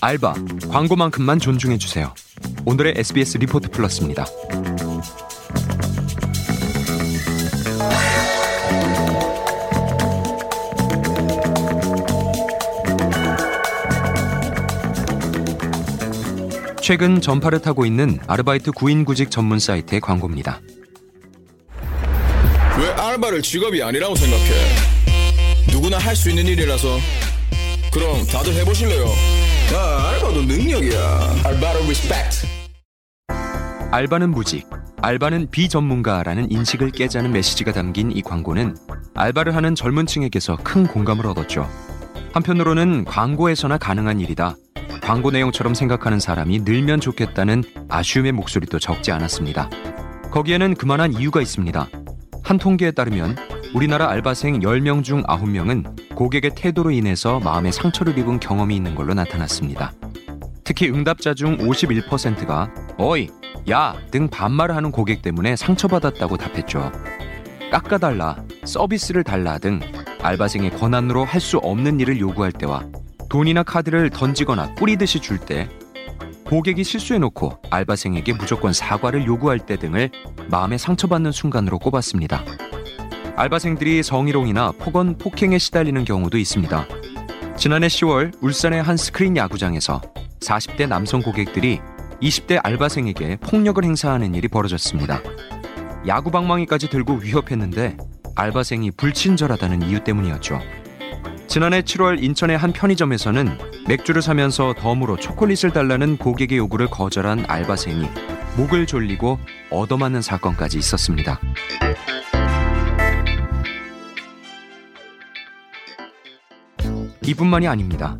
알바, 광고만큼만 존중해주세요. 오늘의 SBS 리포트 플러스입니다. 최근 전파를 타고 있는 아르바이트 구인 구직 전문 사이트의 광고입니다. 왜 알바를 직업이 아니라고 생각해? 누구나 할 수 있는 일이라서 그럼 다들 해보실래요? 야 알바도 능력이야 알바를 respect 알바는 무직, 알바는 비전문가라는 인식을 깨자는 메시지가 담긴 이 광고는 알바를 하는 젊은 층에게서 큰 공감을 얻었죠. 한편으로는 광고에서나 가능한 일이다. 광고 내용처럼 생각하는 사람이 늘면 좋겠다는 아쉬움의 목소리도 적지 않았습니다. 거기에는 그만한 이유가 있습니다. 한 통계에 따르면 우리나라 알바생 10명 중 9명은 고객의 태도로 인해서 마음의 상처를 입은 경험이 있는 걸로 나타났습니다. 특히 응답자 중 51%가 어이, 야 등 반말을 하는 고객 때문에 상처받았다고 답했죠. 깎아달라, 서비스를 달라 등 알바생의 권한으로 할 수 없는 일을 요구할 때와 돈이나 카드를 던지거나 뿌리듯이 줄 때, 고객이 실수해놓고 알바생에게 무조건 사과를 요구할 때 등을 마음에 상처받는 순간으로 꼽았습니다. 알바생들이 성희롱이나 폭언, 폭행에 시달리는 경우도 있습니다. 지난해 10월 울산의 한 스크린 야구장에서 40대 남성 고객들이 20대 알바생에게 폭력을 행사하는 일이 벌어졌습니다. 야구 방망이까지 들고 위협했는데 알바생이 불친절하다는 이유 때문이었죠. 지난해 7월 인천의 한 편의점에서는 맥주를 사면서 덤으로 초콜릿을 달라는 고객의 요구를 거절한 알바생이 목을 졸리고 얻어맞는 사건까지 있었습니다. 이뿐만이 아닙니다.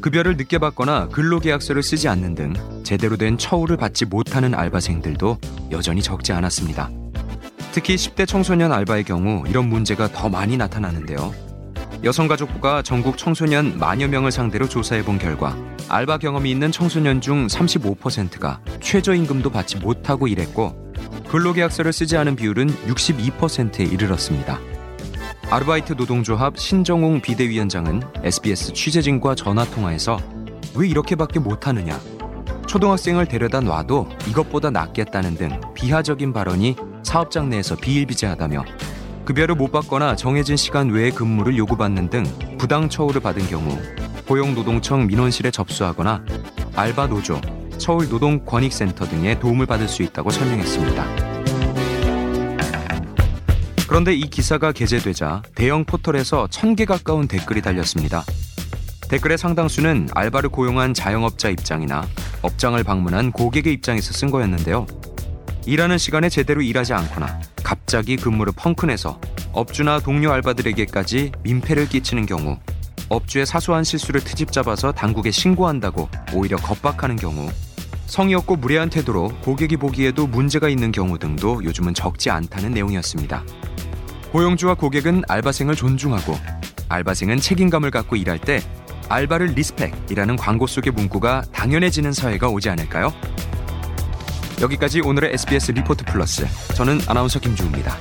급여를 늦게 받거나 근로계약서를 쓰지 않는 등 제대로 된 처우를 받지 못하는 알바생들도 여전히 적지 않았습니다. 특히 10대 청소년 알바의 경우 이런 문제가 더 많이 나타나는데요. 여성가족부가 전국 청소년 만여 명을 상대로 조사해 본 결과 알바 경험이 있는 청소년 중 35%가 최저임금도 받지 못하고 일했고 근로계약서를 쓰지 않은 비율은 62%에 이르렀습니다. 아르바이트 노동조합 신정웅 비대위원장은 SBS 취재진과 전화통화에서 왜 이렇게밖에 못하느냐 초등학생을 데려다 놔도 이것보다 낫겠다는 등 비하적인 발언이 사업장 내에서 비일비재하다며 급여를 못 받거나 정해진 시간 외에 근무를 요구받는 등 부당 처우를 받은 경우 고용노동청 민원실에 접수하거나 알바 노조, 서울노동권익센터 등의 도움을 받을 수 있다고 설명했습니다. 그런데 이 기사가 게재되자 대형 포털에서 천 개 가까운 댓글이 달렸습니다. 댓글의 상당수는 알바를 고용한 자영업자 입장이나 업장을 방문한 고객의 입장에서 쓴 거였는데요. 일하는 시간에 제대로 일하지 않거나 갑자기 근무를 펑크내서 업주나 동료 알바들에게까지 민폐를 끼치는 경우 업주의 사소한 실수를 트집 잡아서 당국에 신고한다고 오히려 겁박하는 경우 성의 없고 무례한 태도로 고객이 보기에도 문제가 있는 경우 등도 요즘은 적지 않다는 내용이었습니다. 고용주와 고객은 알바생을 존중하고 알바생은 책임감을 갖고 일할 때 알바를 respect이라는 광고 속의 문구가 당연해지는 사회가 오지 않을까요? 여기까지 오늘의 SBS 리포트 플러스. 저는 아나운서 김주우입니다.